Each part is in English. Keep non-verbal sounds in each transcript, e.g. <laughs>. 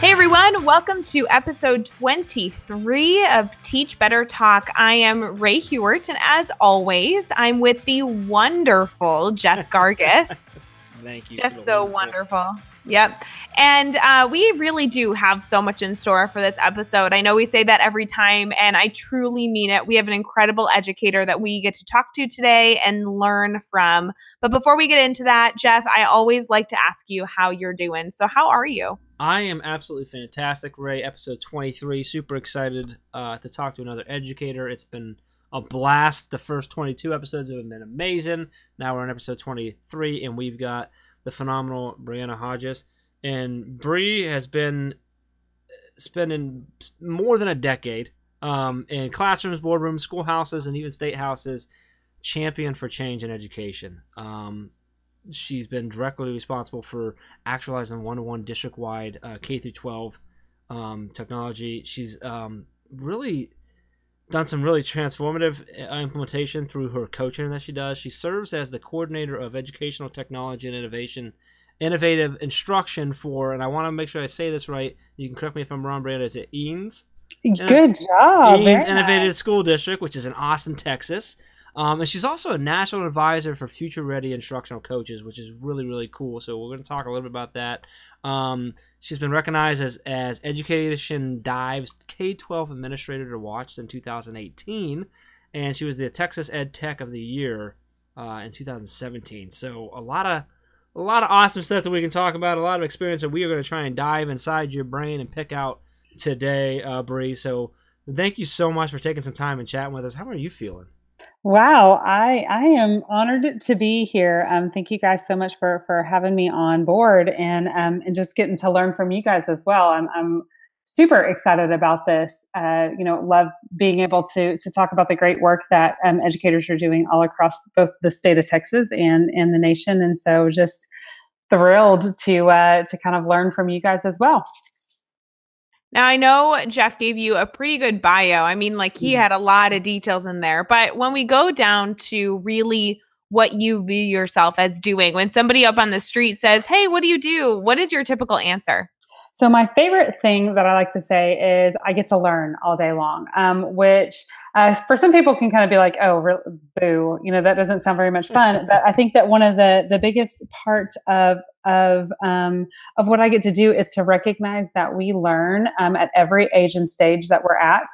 Hey everyone, welcome to episode 23 of Teach Better Talk. I am Rae Hughart, and as always, I'm with the wonderful Jeff Gargas. <laughs> Thank you. Just so wonderful. Yep. And uh, we really do have so much in store for this episode. I know we say that every time, and I truly mean it. We have an incredible educator that we get to talk to today and learn from. But before we get into that, Jeff, I always like to ask you how you're doing. So, how are you? I am absolutely fantastic, Rae. Episode 23. Super excited uh, to talk to another educator. It's been a blast. The first 22 episodes have been amazing. Now we're on episode 23, and we've got the phenomenal Brianna Hodges. And Brie has been spending more than a decade um, in classrooms, boardrooms, schoolhouses, and even state houses, champion for change in education. Um, she's been directly responsible for actualizing one-to-one district-wide uh, K through 12 um, technology. She's um, really done some really transformative uh, implementation through her coaching that she does. She serves as the coordinator of educational technology and innovation, innovative instruction for, and I want to make sure I say this right. You can correct me if I'm wrong, Brandon. Is it Eanes? Good job. Eanes Innovative nice. School District, which is in Austin, Texas. Um, and she's also a national advisor for future ready instructional coaches, which is really, really cool. So we're going to talk a little bit about that. Um, she's been recognized as, as Education Dive's K 12 Administrator to Watch in 2018. And she was the Texas Ed Tech of the Year uh, in 2017. So a lot of a lot of awesome stuff that we can talk about, a lot of experience that we are going to try and dive inside your brain and pick out today, uh, Bree. So thank you so much for taking some time and chatting with us. How are you feeling? Wow, I I am honored to be here. Um, thank you guys so much for for having me on board and um, and just getting to learn from you guys as well. I'm I'm super excited about this. Uh, you know, love being able to to talk about the great work that um, educators are doing all across both the state of Texas and and the nation. And so, just thrilled to uh, to kind of learn from you guys as well. Now, I know Jeff gave you a pretty good bio. I mean, like he mm-hmm. had a lot of details in there. But when we go down to really what you view yourself as doing, when somebody up on the street says, Hey, what do you do? What is your typical answer? So, my favorite thing that I like to say is I get to learn all day long, um, which uh, for some people can kind of be like, oh, re- boo, you know, that doesn't sound very much fun. <laughs> but I think that one of the the biggest parts of of um, of what I get to do is to recognize that we learn um, at every age and stage that we're at.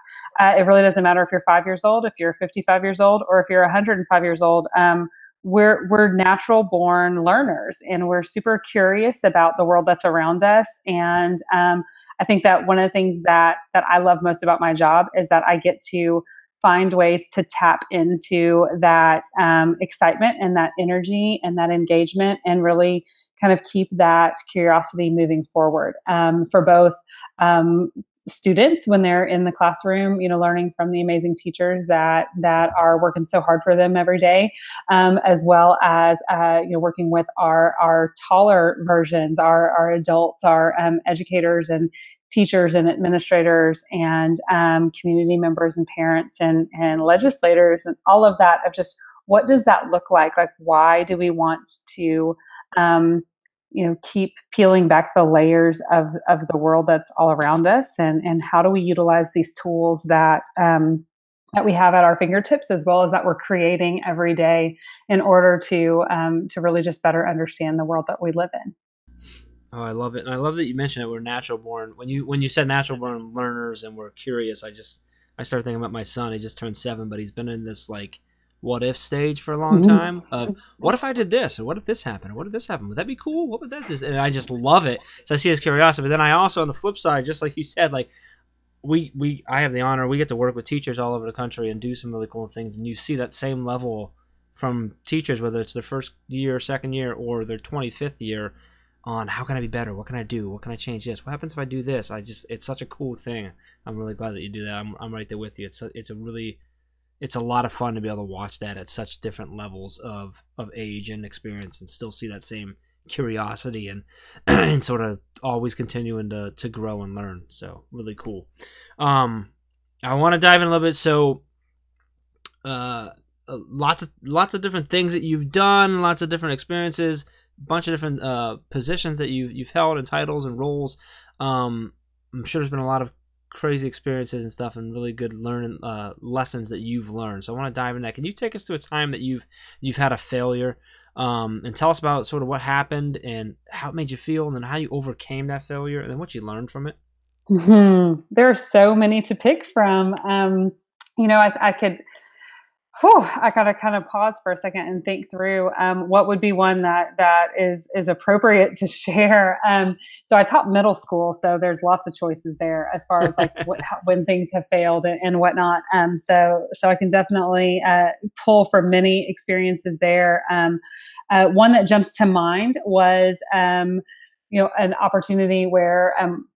Uh, it really doesn't matter if you're five years old, if you're 55 years old, or if you're 105 years old. Um, we're we're natural born learners and we're super curious about the world that's around us. And um, i think that one of the things that that i love most about my job is that i get to find ways to tap into that um, excitement and that energy and that engagement and really kind of keep that curiosity moving forward. Um, for both um, students when they're in the classroom you know learning from the amazing teachers that that are working so hard for them every day um, as well as uh, you know working with our our taller versions our our adults our um, educators and teachers and administrators and um, community members and parents and and legislators and all of that of just what does that look like? Like why do we want to um, you know keep peeling back the layers of of the world that's all around us and and how do we utilize these tools that um, that we have at our fingertips as well as that we're creating every day in order to um, to really just better understand the world that we live in? Oh i love it and i love that you mentioned it we're natural born. When you when you said natural born learners and we're curious i just i started thinking about my son he just turned seven but he's been in this like what if stage for a long mm-hmm. time of what if I did this or what if this happened or what if this happened would that be cool? What would that this and I just love it so I see his curiosity but then I also on the flip side just like you said like we we I have the honor we get to work with teachers all over the country and do some really cool things and you see that same level from teachers whether it's their first year second year or their 25th year on how can I be better? What can I do? What can I change this? What happens if I do this? I just it's such a cool thing. I'm really glad that you do that. I'm, I'm right there with you. It's a, it's a really it's a lot of fun to be able to watch that at such different levels of of age and experience and still see that same curiosity and <clears throat> and sort of always continuing to to grow and learn. So really cool. Um i want to dive in a little bit. So uh lots of lots of different things that you've done lots of different experiences bunch of different uh positions that you've you've held and titles and roles. Um i'm sure there's been a lot of crazy experiences and stuff and really good learning uh, lessons that you've learned. So I want to dive in that. Can you take us to a time that you've you've had a failure um, and tell us about sort of what happened and how it made you feel and then how you overcame that failure and then what you learned from it? Mm-hmm. There are so many to pick from. Um, you know, I, I could whew, I gotta kind of pause for a second and think through um, what would be one that that is is appropriate to <laughs> share. Um, so I taught middle school, so there's lots of choices there as far as like what, when things have failed and, and whatnot. Um, so so I can definitely uh, pull from many experiences there. Um, uh, one that jumps to mind was um, you know an opportunity where um,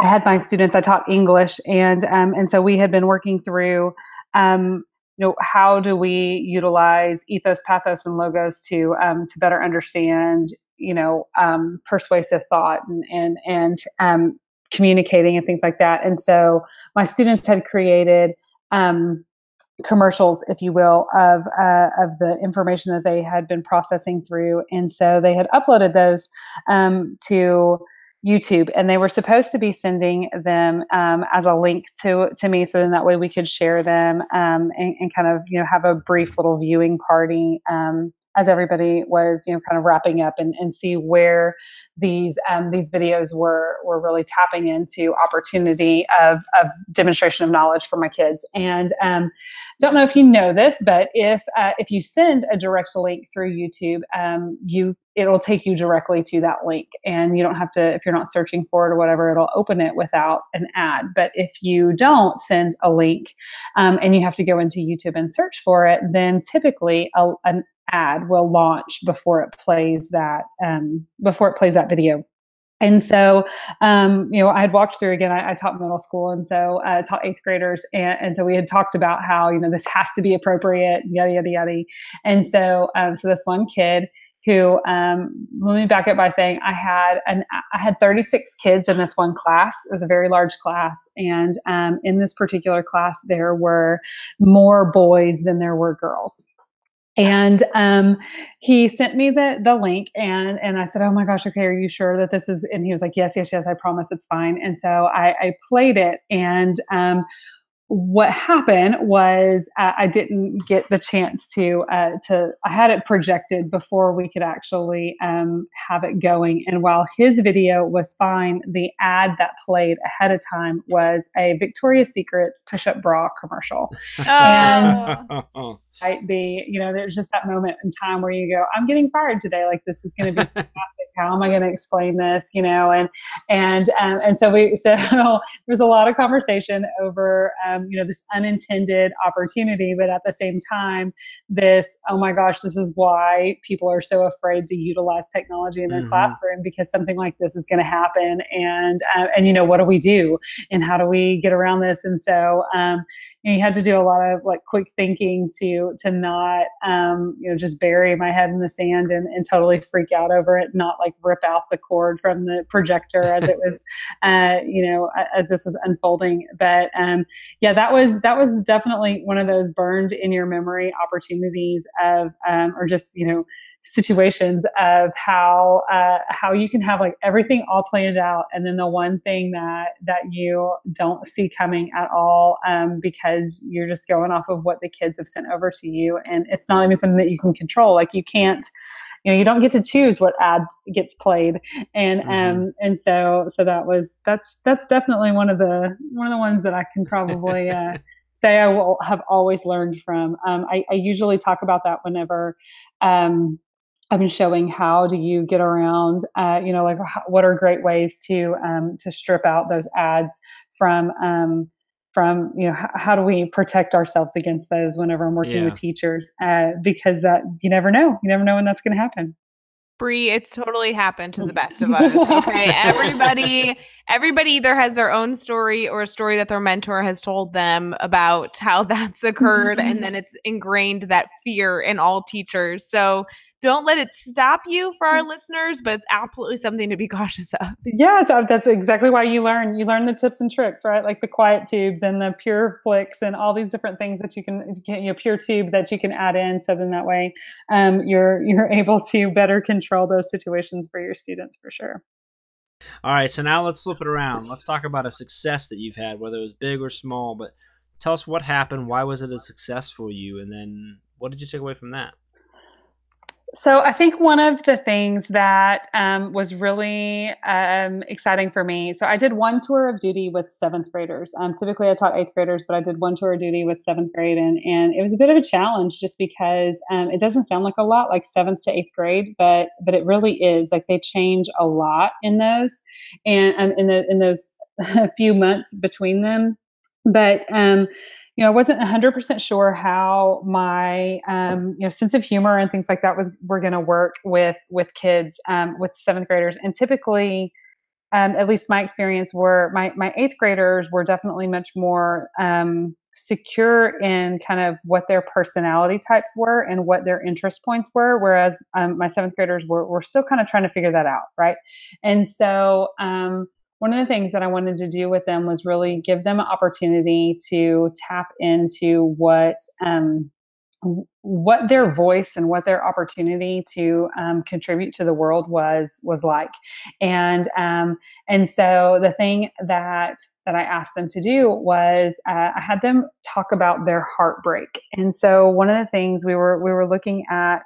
I had my students. I taught English, and and so we had been working through. Um, you know how do we utilize ethos pathos and logos to um, to better understand you know um, persuasive thought and and and um, communicating and things like that? And so my students had created um, commercials if you will of uh, of the information that they had been processing through. And so they had uploaded those um, to YouTube, and they were supposed to be sending them um, as a link to to me, so then that way we could share them um, and, and, kind of you know have a brief little viewing party um, as everybody was you know kind of wrapping up and, and see where these um, these videos were were really tapping into opportunity of, of demonstration of knowledge for my kids. And um, don't know if you know this but if uh, if you send a direct link through youtube um, you it'll take you directly to that link. And you don't have to if you're not searching for it or whatever it'll open it without an ad. But if you don't send a link um, and you have to go into youtube and search for it then typically a, an ad will launch before it plays that um, before it plays that video and so, um, you know, I had walked through again. I, I taught middle school, and so I uh, taught eighth graders, and, and, so we had talked about how you know this has to be appropriate, yada yada yada. And so, um, so this one kid, who um, let me back up by saying I had an I had 36 kids in this one class. It was a very large class, and um, in this particular class, there were more boys than there were girls. And um, he sent me the the link, and and I said, "Oh my gosh, okay, are you sure that this is?" And he was like, "Yes, yes, yes, I promise, it's fine." And so I, I played it, and um, what happened was uh, I didn't get the chance to uh, to I had it projected before we could actually um, have it going. And while his video was fine, the ad that played ahead of time was a Victoria's Secret's push-up bra commercial. <laughs> Oh. And <laughs> might be, you know, there's just that moment in time where you go, I'm getting fired today. Like this is going to be <laughs> fantastic. How am I going to explain this? You know, and and um, and so we <laughs> so there was a lot of conversation over, um, you know, this unintended opportunity, but at the same time, this oh my gosh, this is why people are so afraid to utilize technology in their mm-hmm. classroom because something like this is going to happen, and uh, and you know, what do we do, and how do we get around this? And so um, you, know, you had to do a lot of like quick thinking to to not um, you know just bury my head in the sand and, and totally freak out over it, not like rip out the cord from the projector as it was <laughs> uh, you know as this was unfolding. But um, yeah, that was that was definitely one of those burned in your memory opportunities of um, or just you know situations of how uh, how you can have like everything all planned out and then the one thing that that you don't see coming at all um, because you're just going off of what the kids have sent over to you and it's not even something that you can control like you can't you know you don't get to choose what ad gets played and mm-hmm. um and so so that was that's that's definitely one of the one of the ones that i can probably uh <laughs> say I will have always learned from. Um, I, I, usually talk about that whenever um, I've been showing how do you get around, uh, you know, like how, what are great ways to um, to strip out those ads from um, from you know how, how, do we protect ourselves against those whenever I'm working yeah. with teachers uh, because that you never know, you never know when that's going to happen. Bree, it's totally happened to the best of us. Okay. <laughs> Everybody, everybody either has their own story or a story that their mentor has told them about how <laughs> that's occurred. and <laughs> then it's ingrained that fear in all teachers. So don't let it stop you for our listeners, but it's absolutely something to be <laughs> cautious of. Yeah, uh, that's exactly why you learn. You learn the tips and tricks, right? Like the quiet tubes and the pure flicks and all these different things that you can, you know, pure tube that you can add in. So then that way, um, you're <laughs> you're able to better control those situations for your students for sure. All right, so now let's flip it around. Let's talk about a success that you've had, whether it was big or small. But tell us what happened. Why was it a success for you? And then what did you take away from that? So I think one of the things that um, was really um, exciting for me. So I did one tour of duty with seventh graders. Um, typically, I taught eighth graders, but I did one tour of duty with seventh grade, and and it was a bit of a challenge just because um, it doesn't sound like a lot, like seventh to eighth grade, but but it really is. Like they change a lot in those, and um, in the in those <laughs> few months between them. But um, you know, I wasn't 100% sure how my, um, you know, sense of humor and things like that was were going to work with with kids, um, with seventh graders. And typically, um, at least my experience, were my my eighth graders were definitely much more um, secure in kind of what their personality types were and what their interest points were, whereas um, my seventh graders were were still kind of trying to figure that out, right? And so um, one of the things that I wanted to do with them was really give them an opportunity to tap into what um, what their voice and what their opportunity to um, contribute to the world was was like, and um, and so the thing that that I asked them to do was uh, I had them talk about their heartbreak, and so one of the things we were we were looking at.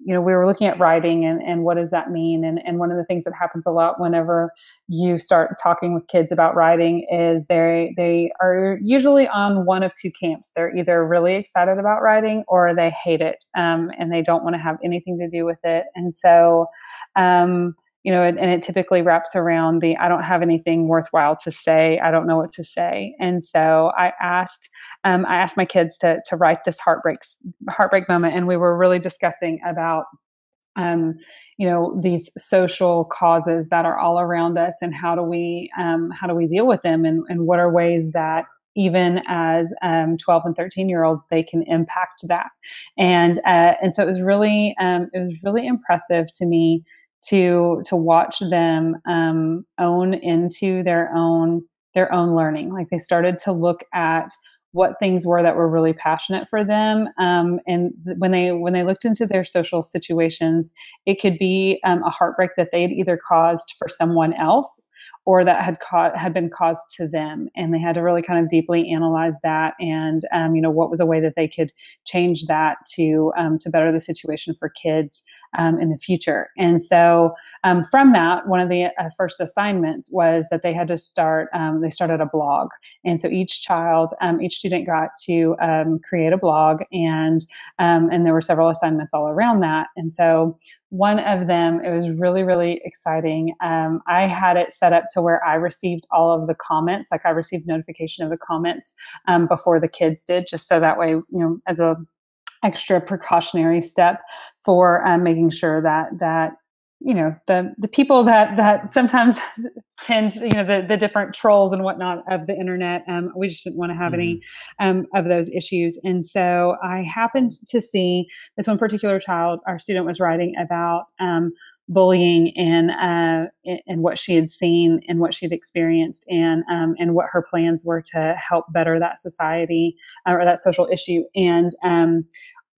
You know, we were looking at writing and, and what does that mean? And, and one of the things that happens a lot whenever you start talking with kids about writing is they they are usually on one of two camps. They're either really excited about writing or they hate it um, and they don't want to have anything to do with it. And so, um, you know, and, and, it typically wraps around the I don't have anything worthwhile to say. I don't know what to say. And so I asked, um, I asked my kids to to write this heartbreak heartbreak moment, and we were really discussing about. Um, you know these social causes that are all around us, and how do we um, how do we deal with them, and, and what are ways that even as um, 12 and 13 year olds they can impact that and uh, and so it was really um, it was really impressive to me to to watch them um, own into their own their own learning. Like they started to look at what things were that were really passionate for them, um, and th- when they when they looked into their social situations, it could be um, a heartbreak that they'd either caused for someone else or that had ca- had been caused to them, and they had to really kind of deeply analyze that, and um, you know what was a way that they could change that to um, to better the situation for kids um, in the future. And so um, from that, one of the uh, first assignments was that they had to start. Um, they started a blog, and so each child, um, each student got to um, create a blog, and um, and there were several assignments all around that. And so one of them, it was really really exciting. I had it set up to where I received all of the comments, like I received notification of the comments before the kids did, just so that way, you know, as a extra precautionary step for um, making sure that that you know the the people that that sometimes <laughs> tend to, you know the the different trolls and whatnot of the internet um, we just didn't want to have mm-hmm. any um, of those issues and so i happened to see this one particular child our student was writing about um, bullying and uh, and what she had seen and what she had experienced and um, and what her plans were to help better that society uh, or that social issue and um,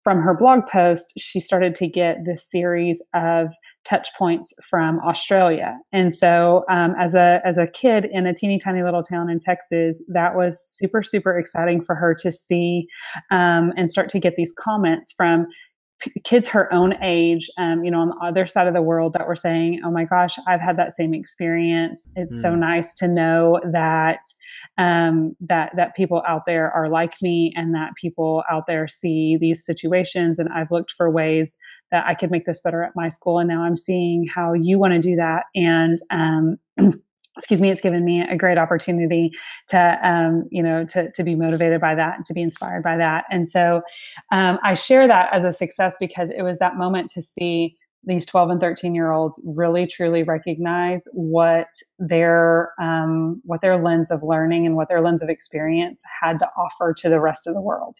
from her blog post, she started to get this series of touch points from Australia. And so, um, as a as a kid in a teeny tiny little town in Texas, that was super super exciting for her to see um, and start to get these comments from kids her own age, um, you know, on the other side of the world that were saying, "Oh my gosh, I've had that same experience. It's mm. so nice to know that um, that that people out there are like me, and that people out there see these situations. And I've looked for ways that I could make this better at my school, and now I'm seeing how you want to do that, and um, <clears throat> excuse me, it's given me a great opportunity to, um, you know, to, to be motivated by that and to be inspired by that. And so um, I share that as a success because it was that moment to see these 12 and 13 year olds really truly recognize what their um, what their lens of learning and what their lens of experience had to offer to the rest of the world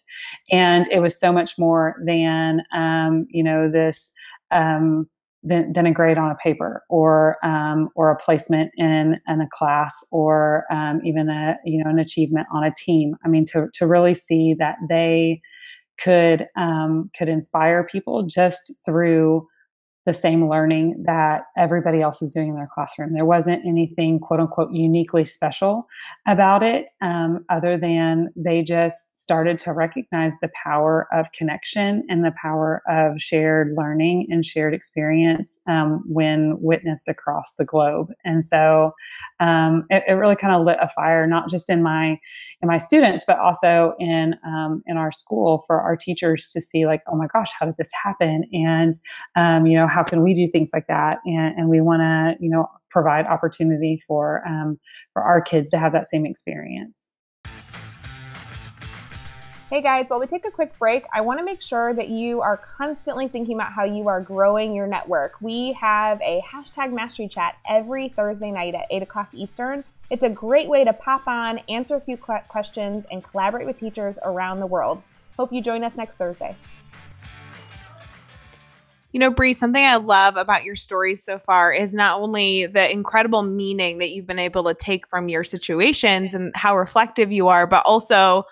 and it was so much more than um, you know this um, than, than, a grade on a paper or um, or a placement in, in a class or um, even a you know an achievement on a team. I mean to, to really see that they could um, could inspire people just through the same learning that everybody else is doing in their classroom. There wasn't anything quote unquote uniquely special about it, um, other than they just started to recognize the power of connection and the power of shared learning and shared experience um, when witnessed across the globe. And so um, it, it, really kind of lit a fire, not just in my in my students, but also in um, in our school for our teachers to see like, oh my gosh, how did this happen? And um, you know how can we do things like that? And, and we want to, you know, provide opportunity for um, for our kids to have that same experience. Hey guys, while we take a quick break, I want to make sure that you are constantly thinking about how you are growing your network. We have a hashtag mastery chat every Thursday night at 8 o'clock Eastern. It's a great way to pop on, answer a few questions, and collaborate with teachers around the world. Hope you join us next Thursday. You know, Bree, something I love about your stories so far is not only the incredible meaning that you've been able to take from your situations and how reflective you are, but also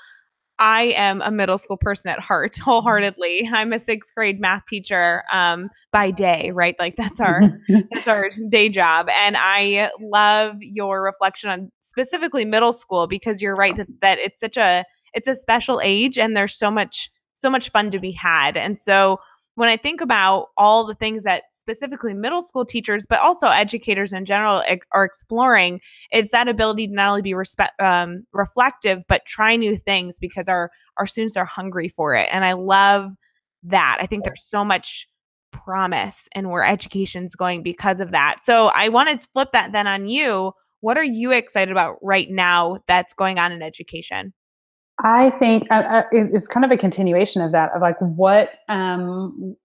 I am a middle school person at heart, <laughs> wholeheartedly. I'm a sixth grade math teacher um, by day, right? Like that's our <laughs> that's our day job, and I love your reflection on specifically middle school because you're right that, that it's such a it's a special age, and there's so much so much fun to be had, and so when I think about all the things that specifically middle school teachers, but also educators in general are exploring, it's that ability to not only be respect, um, reflective, but try new things because our our students are hungry for it. And I love that. I think there's so much promise in where education's going because of that. So I wanted to flip that then on you. What are you excited about right now that's going on in education? I think uh, uh, it's kind of a continuation of that of like what um,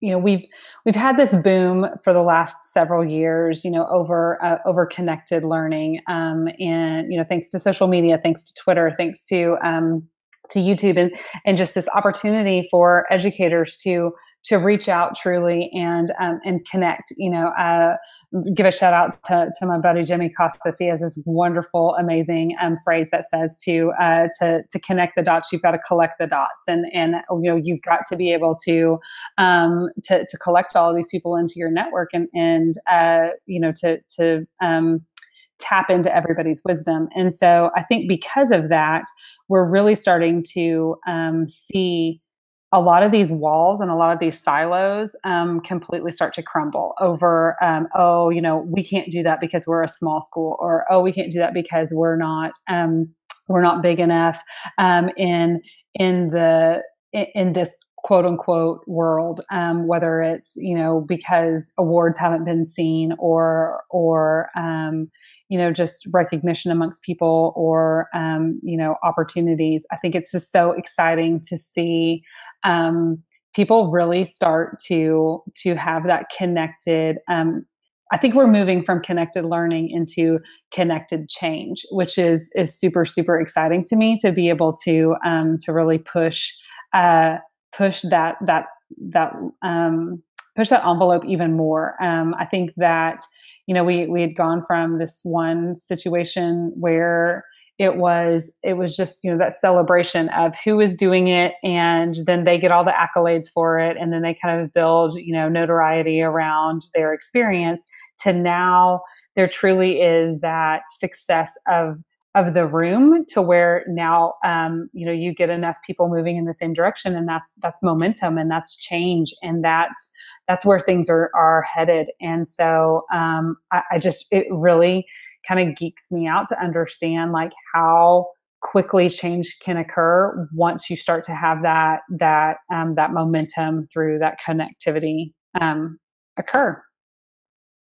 you know we've we've had this boom for the last several years you know over uh, over connected learning um, and you know thanks to social media thanks to Twitter thanks to um, to YouTube and and just this opportunity for educators to to reach out truly and um, and connect. You know, uh, give a shout out to, to my buddy Jimmy Casas. He has this wonderful, amazing um, phrase that says to uh, to to connect the dots, you've got to collect the dots, and and you know you've got to be able to um, to to collect all these people into your network and and uh, you know to to um, tap into everybody's wisdom. And so I think because of that, we're really starting to um, see a lot of these walls and a lot of these silos um, completely start to crumble over um, oh you know we can't do that because we're a small school or oh we can't do that because we're not um, we're not big enough um, in in the in this quote unquote world um, whether it's you know because awards haven't been seen or or um, you know just recognition amongst people or um, you know opportunities. I think it's just so exciting to see um, people really start to to have that connected um, I think we're moving from connected learning into connected change, which is is super super exciting to me to be able to um, to really push uh, push that that that um, push that envelope even more. Um, I think that you know we we had gone from this one situation where it was it was just you know that celebration of who is doing it and then they get all the accolades for it and then they kind of build you know notoriety around their experience to now there truly is that success of of the room to where now um, you know you get enough people moving in the same direction and that's that's momentum and that's change and that's that's where things are are headed. And so um, I, I just it really kind of geeks me out to understand like how quickly change can occur once you start to have that that um, that momentum through that connectivity um, occur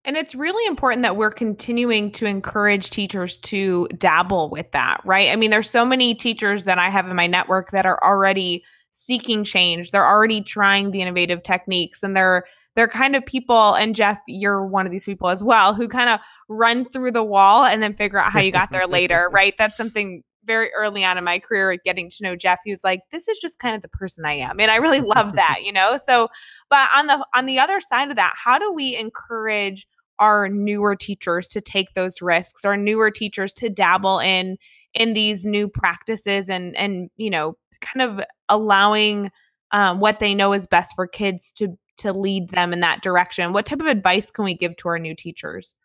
and it's really important that we're continuing to encourage teachers to dabble with that, right? I mean, there's so many teachers that I have in my network that are already seeking change. They're already trying the innovative techniques and they're they're kind of people, and Jeff, you're one of these people as well, who kind of run through the wall and then figure out how you got there <laughs> later, right? That's something very early on in my career getting to know Jeff. He was like, this is just kind of the person I am. And I really love that, you know? So, but on the on the other side of that, how do we encourage our newer teachers to take those risks, our newer teachers to dabble in in these new practices and and you know, kind of allowing um, what they know is best for kids to to lead them in that direction. What type of advice can we give to our new teachers?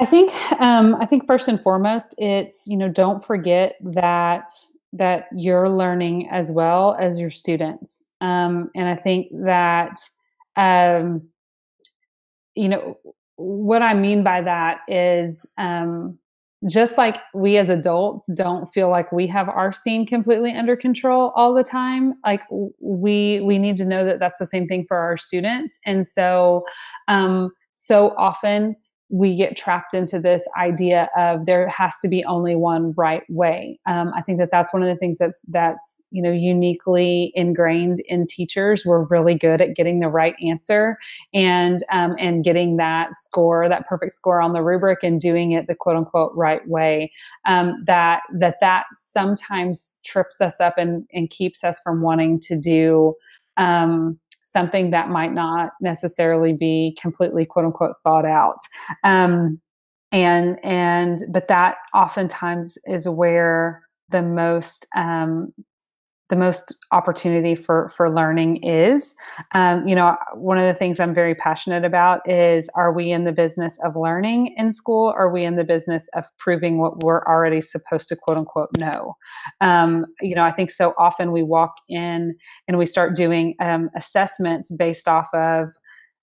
I think um, I think first and foremost, it's you know don't forget that that you're learning as well as your students, um, and I think that um, you know what I mean by that is um, just like we as adults don't feel like we have our scene completely under control all the time like we we need to know that that's the same thing for our students. And so um so often we get trapped into this idea of there has to be only one right way. Um, I think that that's one of the things that's that's you know uniquely ingrained in teachers. We're really good at getting the right answer and um, and getting that score, that perfect score on the rubric, and doing it the quote unquote right way. Um, that that that sometimes trips us up and and keeps us from wanting to do. Um, something that might not necessarily be completely quote unquote thought out. Um, and and but that oftentimes is where the most um, the most opportunity for for learning is um, you know one of the things i'm very passionate about is are we in the business of learning in school? Are we in the business of proving what we're already supposed to quote unquote know? Um, you know i think so often we walk in and we start doing um, assessments based off of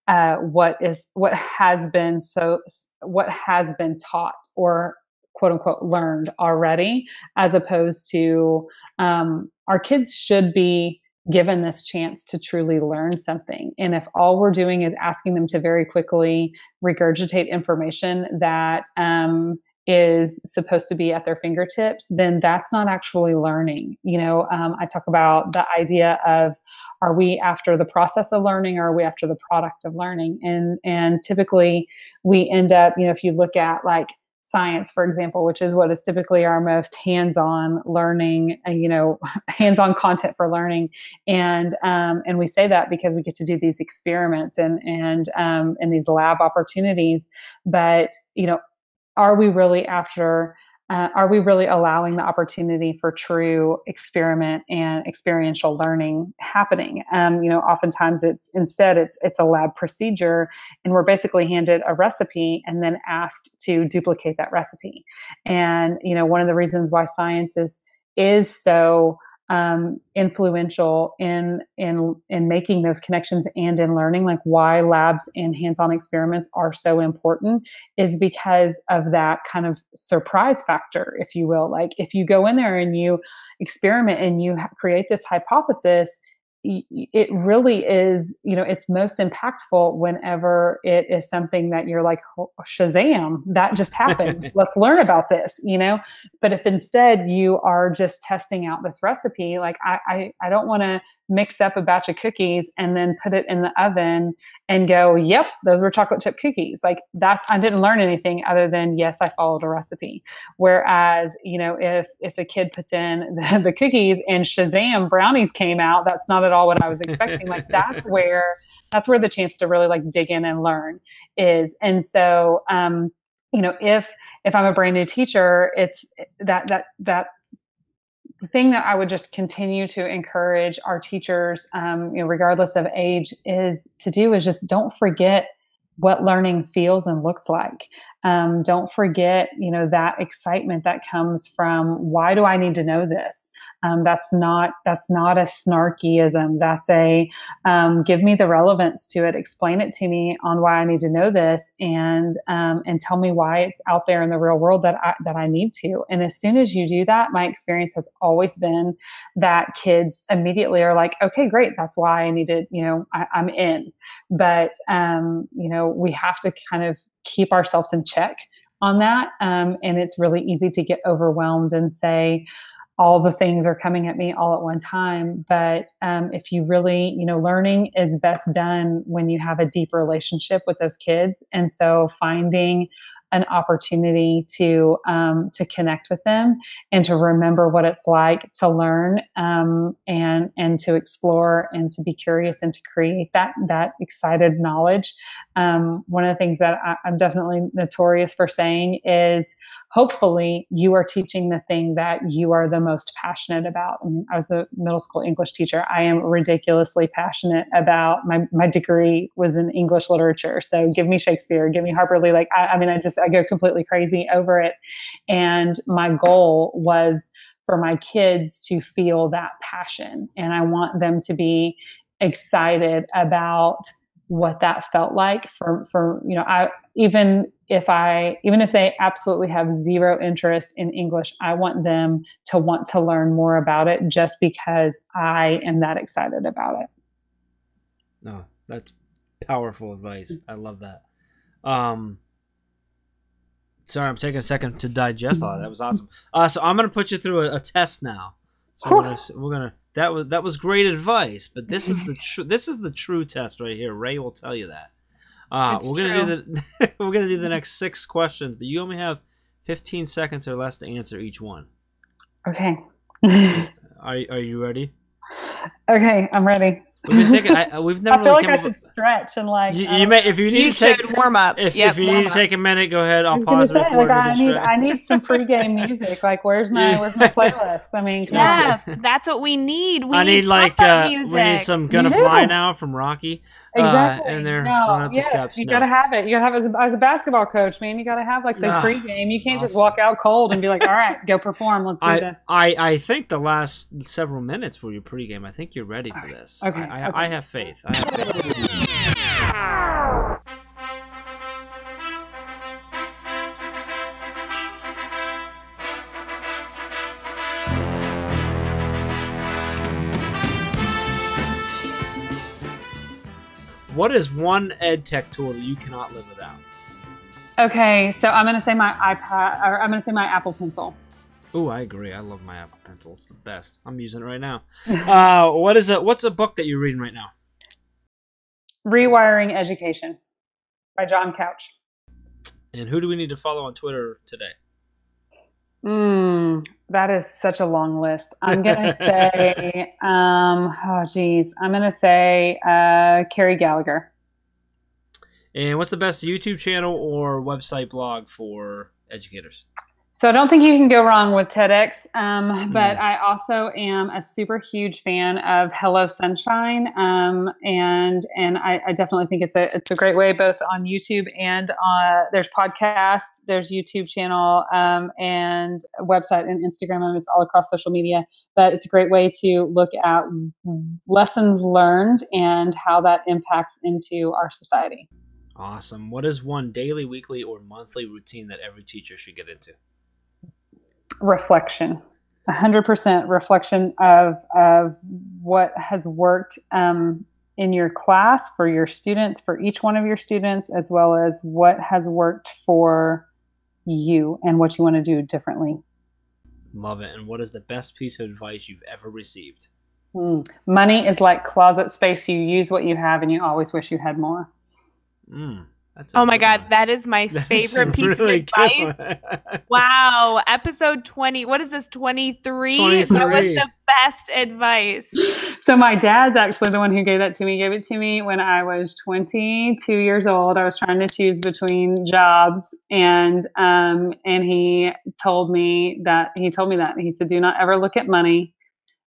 uh, what is what has been so what has been taught or quote unquote learned already, as opposed to um, our kids should be given this chance to truly learn something. And if all we're doing is asking them to very quickly regurgitate information that um, is supposed to be at their fingertips, then that's not actually learning. You know, um, I talk about the idea of are we after the process of learning or are we after the product of learning? And and typically we end up, you know, if you look at like science, for example, which is what is typically our most hands-on learning, uh, you know, <laughs> hands-on content for learning, and um, and we say that because we get to do these experiments and and um, and these lab opportunities. But you know, are we really after uh, are we really allowing the opportunity for true experiment and experiential learning happening? Um, you know oftentimes it's instead it's it's a lab procedure and we're basically handed a recipe and then asked to duplicate that recipe. And you know one of the reasons why science is is so um, influential in in in making those connections and in learning like why labs and hands-on experiments are so important is because of that kind of surprise factor if you will. Like if you go in there and you experiment and you create this hypothesis it really is you know it's most impactful whenever it is something that you're like shazam that just happened. <laughs> Let's learn about this you know? But if instead you are just testing out this recipe like i i, I don't want to mix up a batch of cookies and then put it in the oven and go yep those were chocolate chip cookies. Like that i didn't learn anything other than yes i followed a recipe. Whereas you know if if a kid puts in <laughs> the, the cookies and shazam brownies came out that's not at all what I was <laughs> expecting. like that's where that's where the chance to really like dig in and learn is. And so um, you know, if if I'm a brand new teacher, it's that that that thing that I would just continue to encourage our teachers, um, you know, regardless of age, is to do is just don't forget what learning feels and looks like. Um, don't forget, you know, that excitement that comes from why do I need to know this? Um, that's not that's not a snarkyism. That's a um, give me the relevance to it. Explain it to me on why I need to know this, and um, and tell me why it's out there in the real world that I, that I need to. And as soon as you do that, my experience has always been that kids immediately are like, okay, great, that's why I needed. You know, I, am in. But um, you know, we have to kind of keep ourselves in check on that. Um, and it's really easy to get overwhelmed and say, all the things are coming at me all at one time. But um, if you really, you know, learning is best done when you have a deep relationship with those kids. And so finding an opportunity to um, to connect with them and to remember what it's like to learn um, and and to explore and to be curious and to create that that excited knowledge. Um, one of the things that I, I'm definitely notorious for saying is hopefully you are teaching the thing that you are the most passionate about. I, mean, was a middle school English teacher. I am ridiculously passionate about my, my degree was in English literature. So give me Shakespeare, give me Harper Lee. Like, I, I mean, I just, I go completely crazy over it. And my goal was for my kids to feel that passion. And I want them to be excited about what that felt like for for you know i even if i even if they absolutely have zero interest in english i want them to want to learn more about it just because i am that excited about it no that's powerful advice i love that um sorry i'm taking a second to digest all that that was awesome uh so i'm gonna put you through a, a test now so we're gonna, we're gonna that was that was great advice, but this is the true this is the true test right here. Rae will tell you that. Uh, we're gonna do the <laughs> we're gonna do the next six questions, but you only have fifteen seconds or less to answer each one. Okay. <laughs> are are you ready? Okay, I'm ready. We've been thinking. I, we've never. I feel really like I should stretch and like. You, you may if you need you to take warm up. If, yep, if you need to take a minute, go ahead. I'll pause say, Like, I need I need some pregame <laughs> music. Like where's my where's my playlist? I mean, yeah, that's what we need. We I need, need like uh, we need some "Gonna Fly Now" from Rocky. Exactly. Uh, and they're no, yes, steps. You no. gotta have it. You gotta have it as a, as a basketball coach, man. You gotta have like the pregame. You can't just walk out cold and be like, "All right, go perform. Let's do I, this." I I think the last several minutes were your pregame. I think you're ready for this. Okay. I, I. I have faith. I have faith. <laughs> What is one ed tech tool that you cannot live without? Okay, so I'm gonna say my iPad, or I'm gonna say my Apple Pencil. Oh, I agree. I love my Apple Pencil. It's the best. I'm using it right now. <laughs> uh, what is a what's a book that you're reading right now? Rewiring Education by John Couch. And who do we need to follow on Twitter today? Mm, that is such a long list. I'm gonna <laughs> say, um, oh geez, I'm gonna say uh, Kerry Gallagher. And what's the best YouTube channel or website blog for educators? So I don't think you can go wrong with TEDx, um, <laughs> but mm. I also am a super huge fan of Hello Sunshine, um, and and I, I, definitely think it's a it's a great way both on YouTube and uh, there's podcast, there's YouTube channel, um, and website and Instagram, and it's all across social media. But it's a great way to look at lessons learned and how that impacts into our society. Awesome. What is one daily, weekly, or monthly routine that every teacher should get into? Reflection 100% reflection of of what has worked um, in your class for your students for each one of your students as well as what has worked for you and what you want to do differently. Love it. And what is the best piece of advice you've ever received? Mm. money is like closet space. You use what you have and you always wish you had more. Mm oh my god, one. that is my <laughs> that favorite is piece really of advice. <laughs> wow, episode 20. What is this 23? 23? That was the best advice. So my dad's actually the one who gave that to me. He gave it to me when I was 22 years old. I was trying to choose between jobs and um and he told me that he told me that. He said do not ever look at money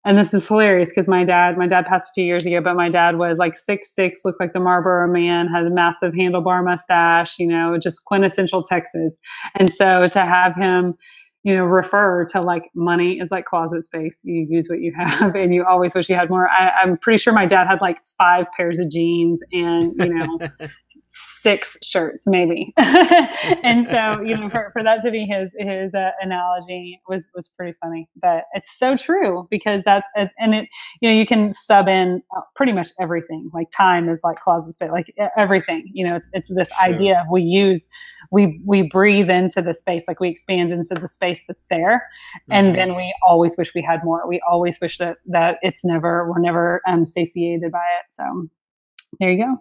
and this is hilarious because my dad, my dad passed a few years ago, but my dad was like six six, looked like the Marlboro man, had a massive handlebar mustache, you know, just quintessential Texas. And so to have him, you know, refer to like money is like closet space. You use what you have, and you always wish you had more. I, I'm pretty sure my dad had like five pairs of jeans, and you know. <laughs> six shirts maybe <laughs> and so you know for, for that to be his his uh, analogy was was pretty funny but it's so true because that's and it you know you can sub in uh, pretty much everything like time is like closet space like everything you know it's, it's this sure. idea of we use we we breathe into the space like we expand into the space that's there mm-hmm. and then we always wish we had more we always wish that that it's never we're never um, satiated by it so there you go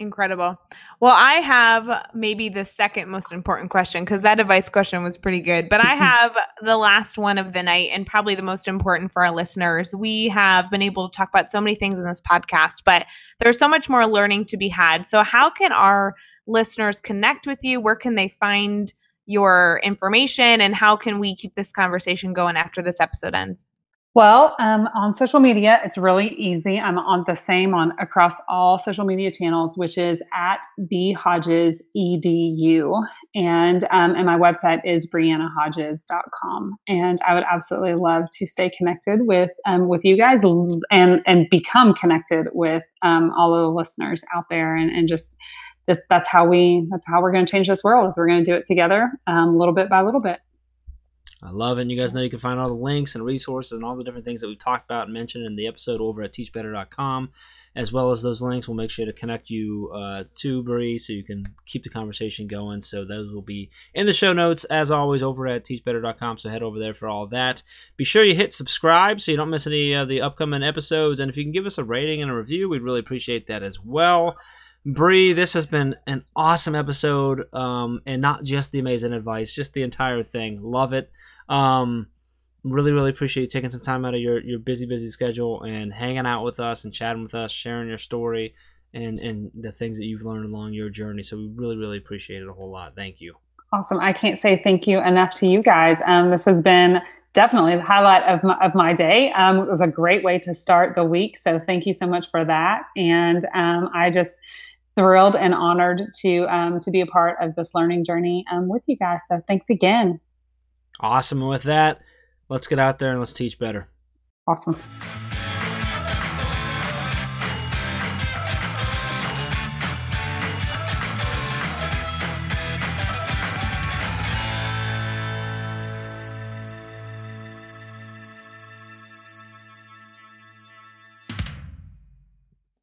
Incredible. Well, I have maybe the second most important question because that advice question was pretty good. But I <laughs> have the last one of the night and probably the most important for our listeners. We have been able to talk about so many things in this podcast, but there's so much more learning to be had. So, how can our listeners connect with you? Where can they find your information? And how can we keep this conversation going after this episode ends? Well, um, on social media, it's really easy. I'm on the same on across all social media channels, which is at b hodges edu, and um, and my website is briannahodges.com. And I would absolutely love to stay connected with um, with you guys and and become connected with um, all of the listeners out there, and and just this, that's how we that's how we're going to change this world. Is we're going to do it together, um, little bit by little bit. I love it. And you guys know you can find all the links and resources and all the different things that we talked about and mentioned in the episode over at teachbetter.com, as well as those links. We'll make sure to connect you uh, to Bree so you can keep the conversation going. So those will be in the show notes, as always, over at teachbetter.com. So head over there for all that. Be sure you hit subscribe so you don't miss any of the upcoming episodes. And if you can give us a rating and a review, we'd really appreciate that as well. Bree, this has been an awesome episode, um, and not just the amazing advice, just the entire thing. Love it. Um, really, really appreciate you taking some time out of your, your busy, busy schedule and hanging out with us and chatting with us, sharing your story and and the things that you've learned along your journey. So we really, really appreciate it a whole lot. Thank you. Awesome. I can't say thank you enough to you guys. Um, this has been definitely the highlight of my, of my day. Um, it was a great way to start the week. So thank you so much for that. And um, I just thrilled and honored to um, to be a part of this learning journey um, with you guys. So thanks again. Awesome. And with that, let's get out there and let's teach better. Awesome.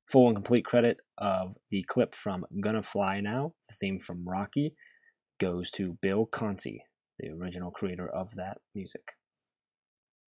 Full and complete credit of the clip from Gonna Fly Now, the theme from Rocky, goes to Bill Conti, the original creator of that music.